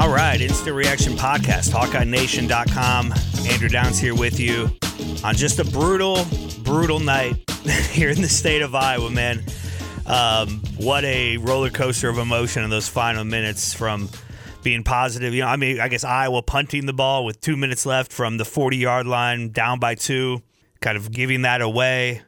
All right, Instant Reaction Podcast, HawkeyeNation.com. Andrew Downs here with you on just a brutal, brutal night here in the state of Iowa, man. Um, what a roller coaster of emotion in those final minutes from being positive. You know, I mean, I guess Iowa punting the ball with two minutes left from the 40 yard line, down by two, kind of giving that away.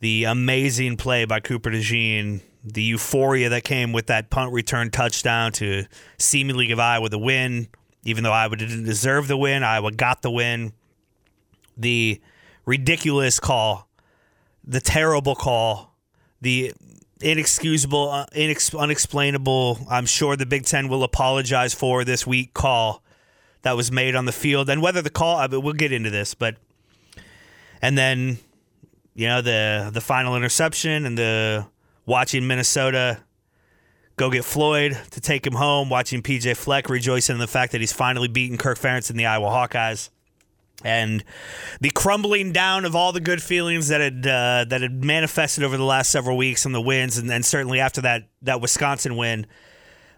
The amazing play by Cooper DeJean the euphoria that came with that punt return touchdown to seemingly give Iowa the win, even though Iowa didn't deserve the win. Iowa got the win. The ridiculous call, the terrible call, the inexcusable, uh, inex- unexplainable, I'm sure the Big Ten will apologize for this week call that was made on the field. And whether the call, I mean, we'll get into this, but. And then, you know, the the final interception and the watching Minnesota go get Floyd to take him home, watching PJ Fleck rejoicing in the fact that he's finally beaten Kirk Ferentz and the Iowa Hawkeyes. And the crumbling down of all the good feelings that had uh, that had manifested over the last several weeks and the wins, and, and certainly after that that Wisconsin win,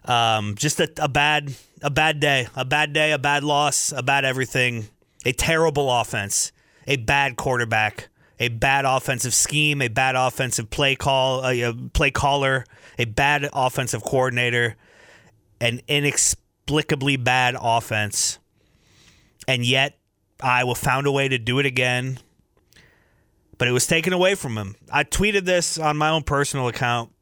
um, just a, a bad a bad day, a bad day, a bad loss, a bad everything, a terrible offense, a bad quarterback, a bad offensive scheme, a bad offensive play call, a, play caller, a bad offensive coordinator, an inexplicably bad offense, and yet Iowa found a way to do it again. But it was taken away from him. I tweeted this on my own personal account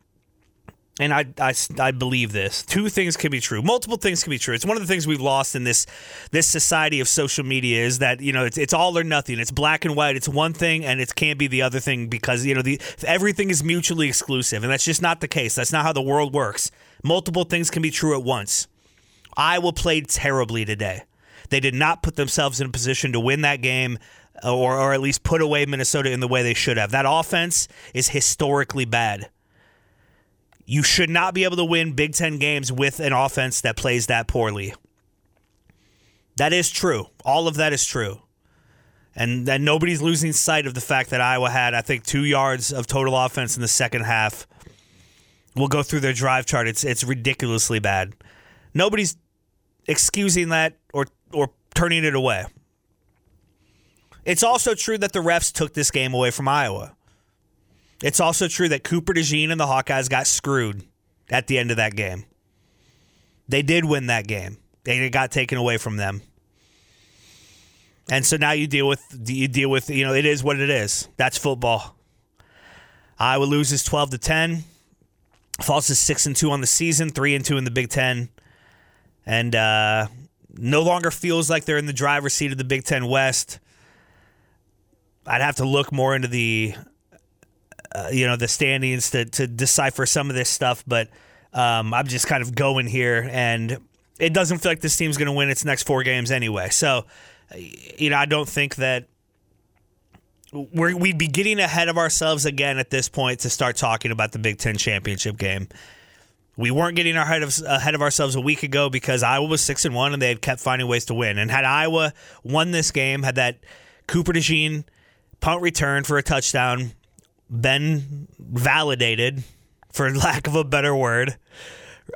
and I, I, I believe this. Two things can be true. Multiple things can be true. It's one of the things we've lost in this this society of social media is that you know it's, it's all or nothing. It's black and white. It's one thing and it can't be the other thing because you know the everything is mutually exclusive and that's just not the case. That's not how the world works. Multiple things can be true at once. Iowa played terribly today. They did not put themselves in a position to win that game uh, or, or at least put away Minnesota in the way they should have. That offense is historically bad. You should not be able to win Big Ten games with an offense that plays that poorly. That is true. All of that is true. And then nobody's losing sight of the fact that Iowa had, I think, two yards of total offense in the second half. We'll go through their drive chart. It's it's ridiculously bad. Nobody's excusing that or or turning it away. It's also true that the refs took this game away from Iowa. It's also true that Cooper DeJean and the Hawkeyes got screwed at the end of that game. They did win that game. They got taken away from them. And so now you deal with you deal with you know it is what it is. That's football. Iowa loses twelve to ten, falls to six and two on the season, three and two in the Big Ten, and uh, no longer feels like they're in the driver's seat of the Big Ten West. I'd have to look more into the uh, you know the standings to to decipher some of this stuff, but um, I'm just kind of going here, and it doesn't feel like this team's going to win its next four games anyway. So, you know, I don't think that we would be getting ahead of ourselves again at this point to start talking about the Big Ten championship game. We weren't getting ahead of ahead of ourselves a week ago because Iowa was six and one and they had kept finding ways to win. And had Iowa won this game, had that Cooper DeJean punt return for a touchdown, been validated, for lack of a better word,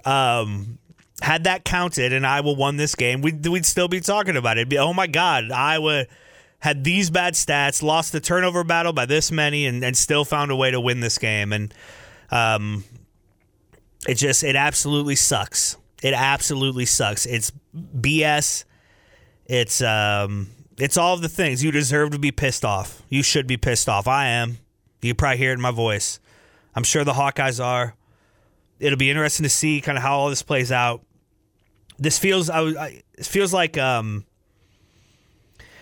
um, had that counted and Iowa won this game, we'd, we'd still be talking about it. Be, oh my God, Iowa had these bad stats, lost the turnover battle by this many, and, and still found a way to win this game. And um, it just, it absolutely sucks. It absolutely sucks. It's BS. It's um, it's all of the things you deserve to be pissed off. You should be pissed off. I am. You probably hear it in my voice. I'm sure the Hawkeyes are. It'll be interesting to see kind of how all this plays out. This feels I, I it feels like um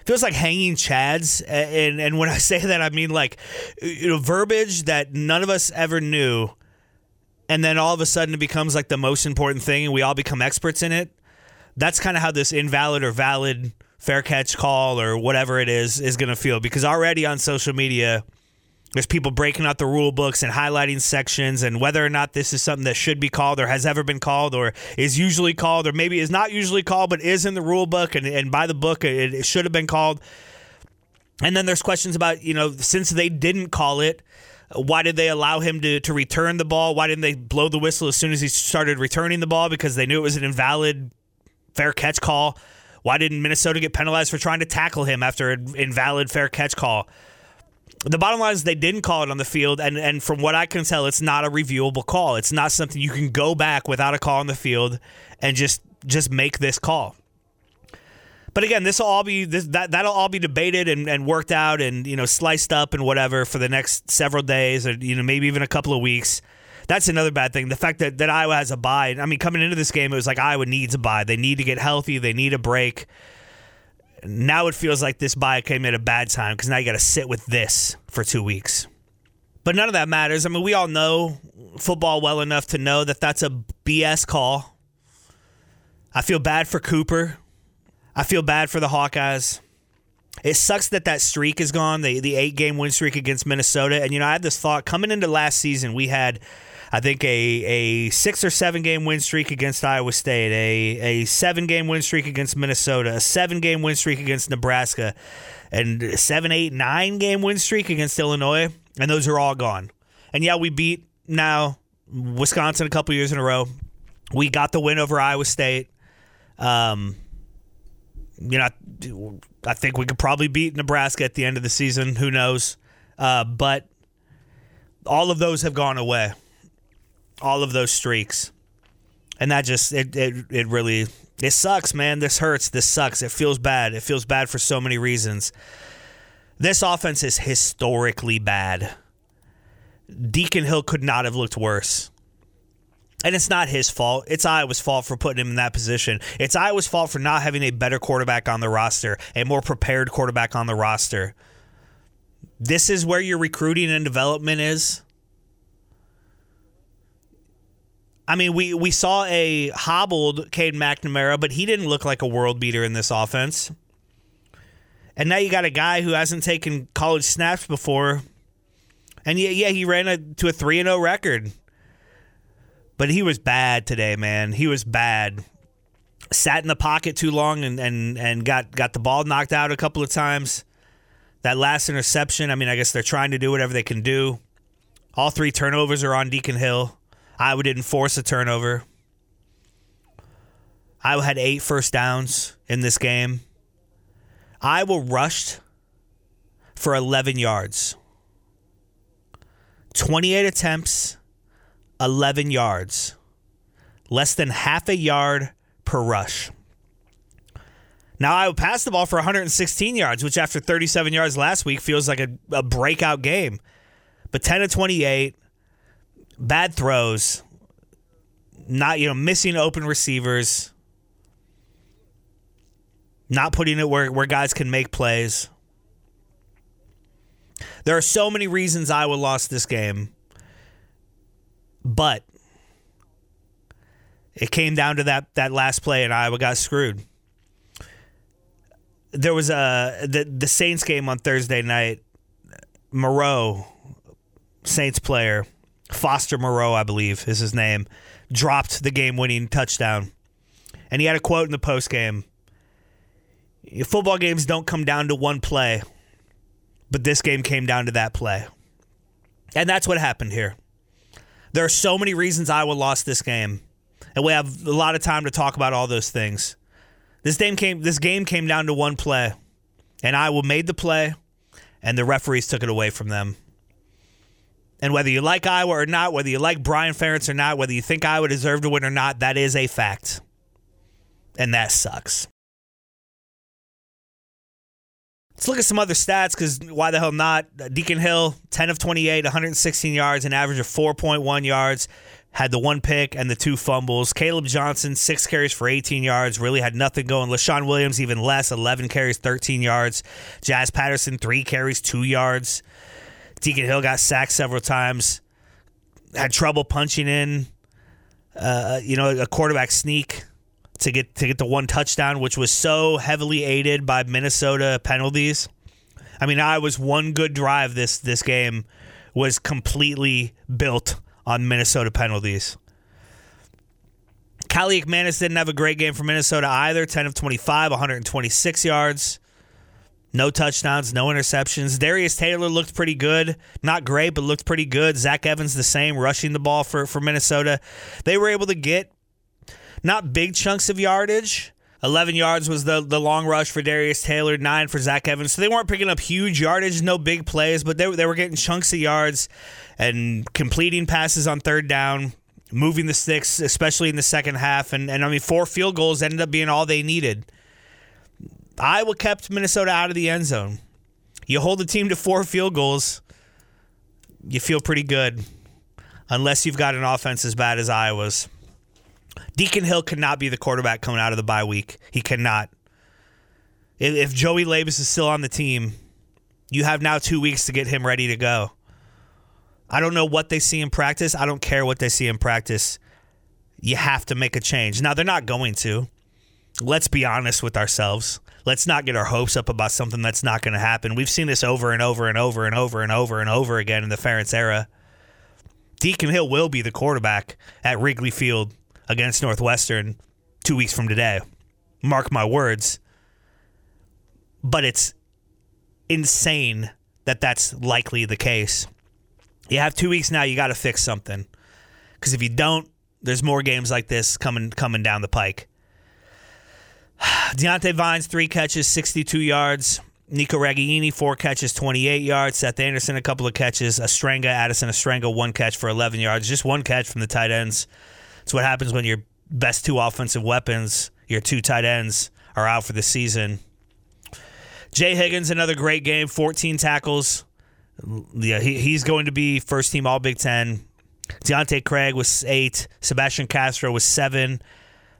feels like hanging chads and and when I say that I mean like you know verbiage that none of us ever knew and then all of a sudden it becomes like the most important thing and we all become experts in it. That's kind of how this invalid or valid fair catch call or whatever it is is going to feel because already on social media there's people breaking out the rule books and highlighting sections and whether or not this is something that should be called or has ever been called or is usually called or maybe is not usually called but is in the rule book and, and by the book it, it should have been called. And then there's questions about, you know, since they didn't call it, why did they allow him to, to return the ball? Why didn't they blow the whistle as soon as he started returning the ball? Because they knew it was an invalid fair catch call. Why didn't Minnesota get penalized for trying to tackle him after an invalid fair catch call? The bottom line is they didn't call it on the field, and, and from what I can tell, it's not a reviewable call. It's not something you can go back without a call on the field and just just make this call. But again, this will all be this, that that'll all be debated and, and worked out and you know sliced up and whatever for the next several days or you know maybe even a couple of weeks. That's another bad thing. The fact that, that Iowa has a bye. I mean, coming into this game, it was like Iowa needs a bye. They need to get healthy. They need a break. Now it feels like this bye came at a bad time because now you got to sit with this for two weeks. But none of that matters. I mean, we all know football well enough to know that that's a BS call. I feel bad for Cooper. I feel bad for the Hawkeyes. It sucks that that streak is gone, the the eight game win streak against Minnesota. And you know, I had this thought coming into last season. We had, I think, a a six or seven game win streak against Iowa State, a a seven game win streak against Minnesota, a seven game win streak against Nebraska, and seven, eight, nine game win streak against Illinois. And those are all gone. And yeah, we beat now Wisconsin a couple years in a row. We got the win over Iowa State. Um, you know, I think we could probably beat Nebraska at the end of the season. Who knows? Uh, but all of those have gone away. All of those streaks, and that just it it it really it sucks, man. This hurts. This sucks. It feels bad. It feels bad for so many reasons. This offense is historically bad. Deacon Hill could not have looked worse. And it's not his fault. It's Iowa's fault for putting him in that position. It's Iowa's fault for not having a better quarterback on the roster, a more prepared quarterback on the roster. This is where your recruiting and development is. I mean, we, we saw a hobbled Cade McNamara, but he didn't look like a world beater in this offense. And now you got a guy who hasn't taken college snaps before. And yeah, yeah, he ran a, to a 3 0 record. But he was bad today, man. He was bad. Sat in the pocket too long and, and, and got, got the ball knocked out a couple of times. That last interception, I mean, I guess they're trying to do whatever they can do. All three turnovers are on Deacon Hill. Iowa didn't force a turnover. Iowa had eight first downs in this game. Iowa rushed for 11 yards. 28 attempts, 11 yards, less than half a yard per rush. Now, I passed the ball for 116 yards, which after 37 yards last week feels like a, a breakout game. But 10 to 28, bad throws, not, you know, missing open receivers, not putting it where, where guys can make plays. There are so many reasons Iowa lost this game. But it came down to that that last play, and Iowa got screwed. There was a the the Saints game on Thursday night. Moreau, Saints player, Foster Moreau, I believe is his name, dropped the game winning touchdown, and he had a quote in the post game. Football games don't come down to one play, but this game came down to that play, and that's what happened here. There are so many reasons Iowa lost this game, and we have a lot of time to talk about all those things. This game came. This game came down to one play, and Iowa made the play, and the referees took it away from them. And whether you like Iowa or not, whether you like Brian Ferentz or not, whether you think Iowa deserved to win or not, that is a fact, and that sucks. Let's look at some other stats because why the hell not? Deacon Hill, 10 of 28, 116 yards, an average of 4.1 yards. Had the one pick and the two fumbles. Caleb Johnson, six carries for 18 yards, really had nothing going. Leshon Williams, even less, 11 carries, 13 yards. Jazz Patterson, three carries, two yards. Deacon Hill got sacked several times. Had trouble punching in, uh, you know, a quarterback sneak to get to get the one touchdown, which was so heavily aided by Minnesota penalties. I mean, I was one good drive this this game was completely built on Minnesota penalties. Kaliakmanis didn't have a great game for Minnesota either. 10 of 25, 126 yards. No touchdowns, no interceptions. Darius Taylor looked pretty good. Not great, but looked pretty good. Zach Evans the same, rushing the ball for, for Minnesota. They were able to get not big chunks of yardage, 11 yards was the, the long rush for Darius Taylor, nine for Zach Evans. So they weren't picking up huge yardage, no big plays, but they, they were getting chunks of yards and completing passes on third down, moving the sticks, especially in the second half. And, and I mean, four field goals ended up being all they needed. Iowa kept Minnesota out of the end zone. You hold the team to four field goals, you feel pretty good, unless you've got an offense as bad as Iowa's. Deacon Hill cannot be the quarterback coming out of the bye week. He cannot. If, Joey Labas is still on the team, you have now two weeks to get him ready to go. I don't know what they see in practice. I don't care what they see in practice. You have to make a change. Now, they're not going to. Let's be honest with ourselves. Let's not get our hopes up about something that's not going to happen. We've seen this over and over and over and over and over and over again in the Ferentz era. Deacon Hill will be the quarterback at Wrigley Field against Northwestern two weeks from today. Mark my words. But it's insane that that's likely the case. You have two weeks now. You got to fix something because if you don't, there's more games like this coming coming down the pike. Diante Vines three catches, 62 yards. Nico Ragaini, four catches, 28 yards. Seth Anderson, a couple of catches. Ostrenga, Addison Ostrenga, one catch for 11 yards. Just one catch from the tight ends. It's what happens when your best two offensive weapons, your two tight ends, are out for the season. Jay Higgins, another great game, 14 tackles. Yeah, he, he's going to be first team All Big Ten. Deontae Craig was eight. Sebastian Castro was seven.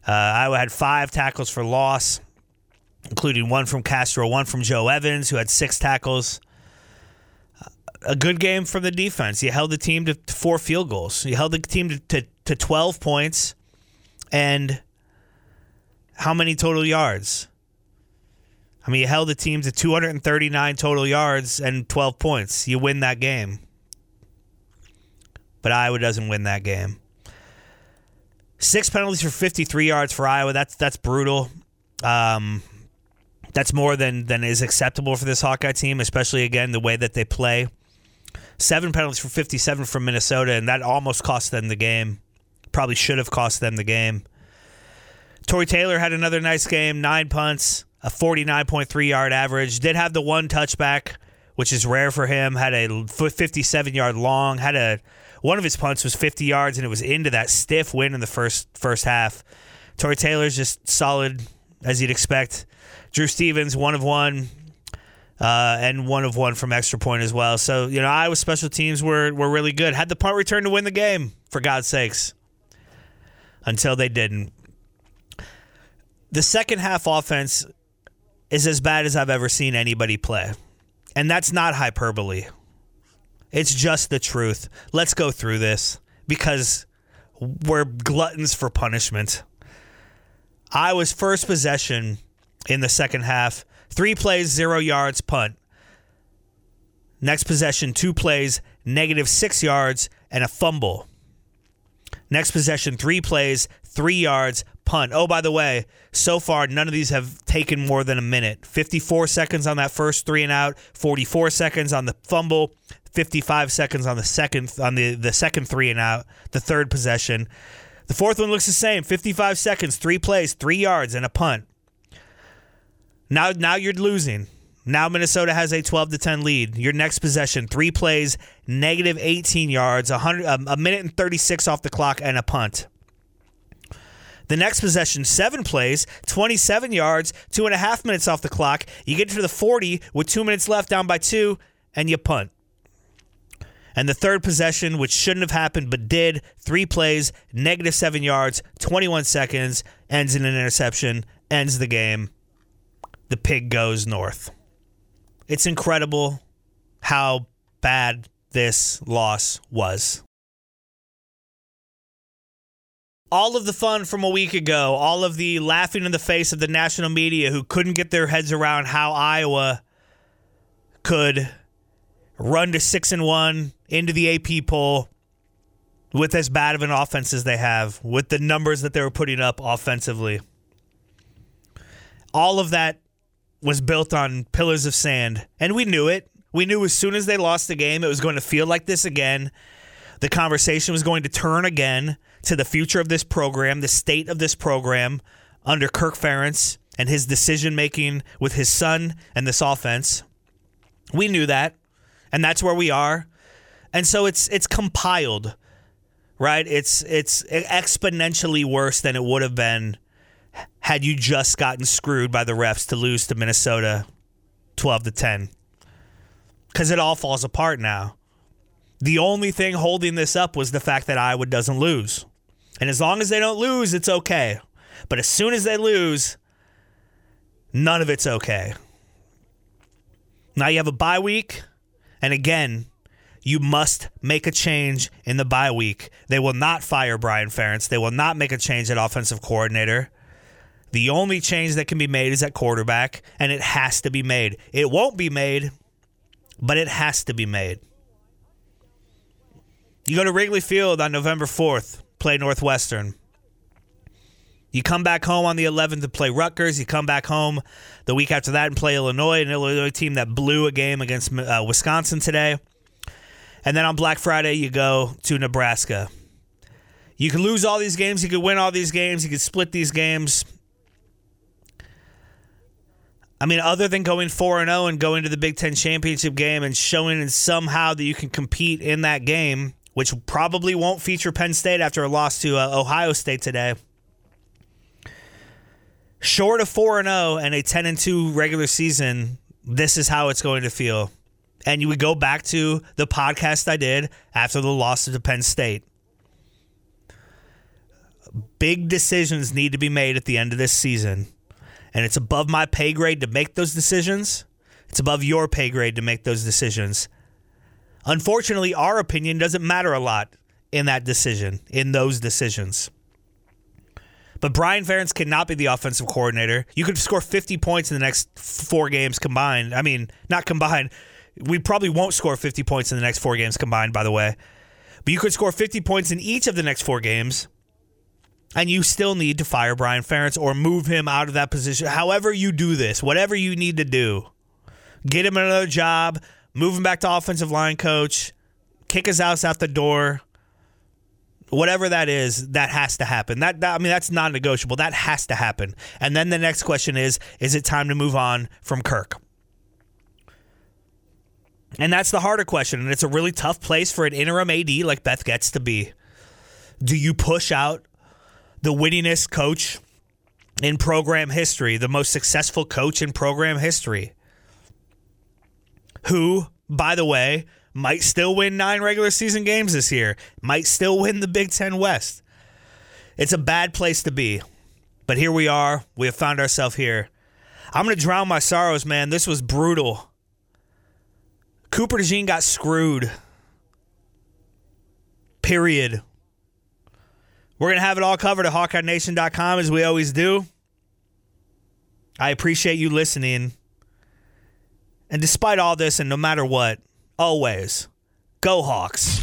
Uh, Iowa had five tackles for loss, including one from Castro, one from Joe Evans, who had six tackles. A good game from the defense. You held the team to four field goals. You held the team to, to, to 12 points. And how many total yards? I mean, you held the team to 239 total yards and 12 points. You win that game. But Iowa doesn't win that game. Six penalties for 53 yards for Iowa. That's that's brutal. Um, that's more than than is acceptable for this Hawkeye team, especially again the way that they play. Seven penalties for 57 from Minnesota, and that almost cost them the game. Probably should have cost them the game. Tory Taylor had another nice game, nine punts, a 49.3 yard average. Did have the one touchback, which is rare for him. Had a 57 yard long. Had a one of his punts was 50 yards, and it was into that stiff win in the first first half. Tory Taylor's just solid as you'd expect. Drew Stevens, one of one, uh, and one of one from extra point as well. So you know, Iowa special teams were were really good. Had the punt return to win the game, for God's sakes. Until they didn't. The second half offense is as bad as I've ever seen anybody play, and that's not hyperbole. It's just the truth. Let's go through this because we're gluttons for punishment. I was first possession in the second half Three plays, zero yards, punt. Next possession, two plays, negative six yards, and a fumble. Next possession, three plays, three yards, punt. Oh, by the way, so far, none of these have taken more than a minute. 54 seconds on that first three and out, 44 seconds on the fumble, 55 seconds on the second on the, the second three and out, the third possession. The fourth one looks the same 55 seconds, three plays, three yards, and a punt. Now, now you're losing. Now Minnesota has a 12 to 10 lead. Your next possession, three plays, negative 18 yards, 100, um, a minute and 36 off the clock, and a punt. The next possession, seven plays, 27 yards, two and a half minutes off the clock. You get to the 40 with two minutes left, down by two, and you punt. And the third possession, which shouldn't have happened but did, three plays, negative seven yards, 21 seconds, ends in an interception, ends the game the pig goes north. It's incredible how bad this loss was. All of the fun from a week ago, all of the laughing in the face of the national media who couldn't get their heads around how Iowa could run to 6 and 1 into the AP poll with as bad of an offense as they have, with the numbers that they were putting up offensively. All of that was built on pillars of sand, and we knew it. We knew as soon as they lost the game, it was going to feel like this again. The conversation was going to turn again to the future of this program, the state of this program, under Kirk Ferentz and his decision making with his son and this offense. We knew that, and that's where we are. And so it's it's compiled, right? It's it's exponentially worse than it would have been had you just gotten screwed by the refs to lose to Minnesota 12 to 10. Cuz it all falls apart now. The only thing holding this up was the fact that Iowa doesn't lose. And as long as they don't lose, it's okay. But as soon as they lose, none of it's okay. Now you have a bye week, and again, you must make a change in the bye week. They will not fire Brian Ferentz. They will not make a change at offensive coordinator. The only change that can be made is at quarterback, and it has to be made. It won't be made, but it has to be made. You go to Wrigley Field on November 4th, play Northwestern. You come back home on the 11th to play Rutgers. You come back home the week after that and play Illinois, an Illinois team that blew a game against uh, Wisconsin today. And then on Black Friday, you go to Nebraska. You can lose all these games. You could win all these games. You could split these games. I mean, other than going 4 0 and going to the Big Ten championship game and showing in somehow that you can compete in that game, which probably won't feature Penn State after a loss to uh, Ohio State today short of 4 0 and a 10 and 2 regular season, this is how it's going to feel. And you would go back to the podcast I did after the loss to Penn State. Big decisions need to be made at the end of this season. And it's above my pay grade to make those decisions. It's above your pay grade to make those decisions. Unfortunately, our opinion doesn't matter a lot in that decision, in those decisions. But Brian Ferentz cannot be the offensive coordinator. You could score 50 points in the next four games combined. I mean, not combined. We probably won't score 50 points in the next four games combined, by the way. But you could score 50 points in each of the next four games, and you still need to fire Brian Ferentz or move him out of that position. However, you do this, whatever you need to do, get him another job, move him back to offensive line coach, kick his ass out the door whatever that is, that has to happen. That, that I mean, that's non-negotiable. That has to happen. And then the next question is: Is it time to move on from Kirk? And that's the harder question, and it's a really tough place for an interim AD like Beth Goetz to be. Do you push out the winningest coach in program history, the most successful coach in program history? Who, by the way, might still win nine regular season games this year, might still win the Big Ten West. It's a bad place to be, but here we are. We have found ourselves here. I'm going to drown my sorrows, man. This was brutal. Cooper DeJean got screwed. Period. We're going to have it all covered at HawkeyeNation.com as we always do. I appreciate you listening. And despite all this, and no matter what, always go Hawks.